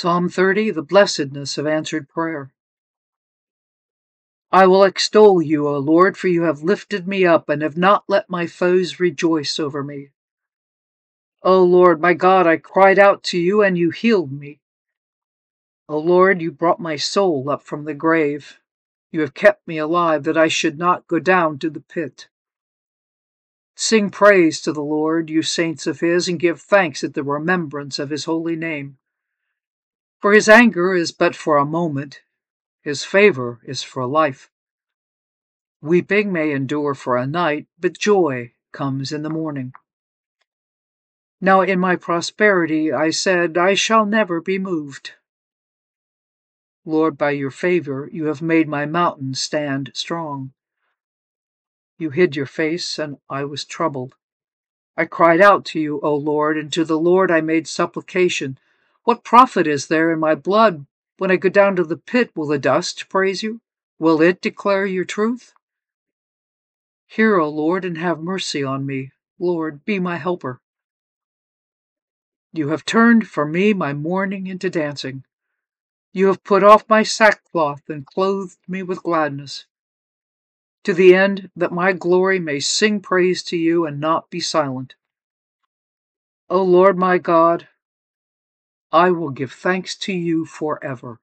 Psalm 30 The Blessedness of Answered Prayer. I will extol you, O Lord, for you have lifted me up and have not let my foes rejoice over me. O Lord, my God, I cried out to you and you healed me. O Lord, you brought my soul up from the grave. You have kept me alive that I should not go down to the pit. Sing praise to the Lord, you saints of his, and give thanks at the remembrance of his holy name. For his anger is but for a moment, his favor is for life. Weeping may endure for a night, but joy comes in the morning. Now in my prosperity I said, I shall never be moved. Lord, by your favor you have made my mountain stand strong. You hid your face, and I was troubled. I cried out to you, O Lord, and to the Lord I made supplication. What profit is there in my blood? When I go down to the pit, will the dust praise you? Will it declare your truth? Hear, O Lord, and have mercy on me. Lord, be my helper. You have turned for me my mourning into dancing. You have put off my sackcloth and clothed me with gladness, to the end that my glory may sing praise to you and not be silent. O Lord my God, I will give thanks to you forever.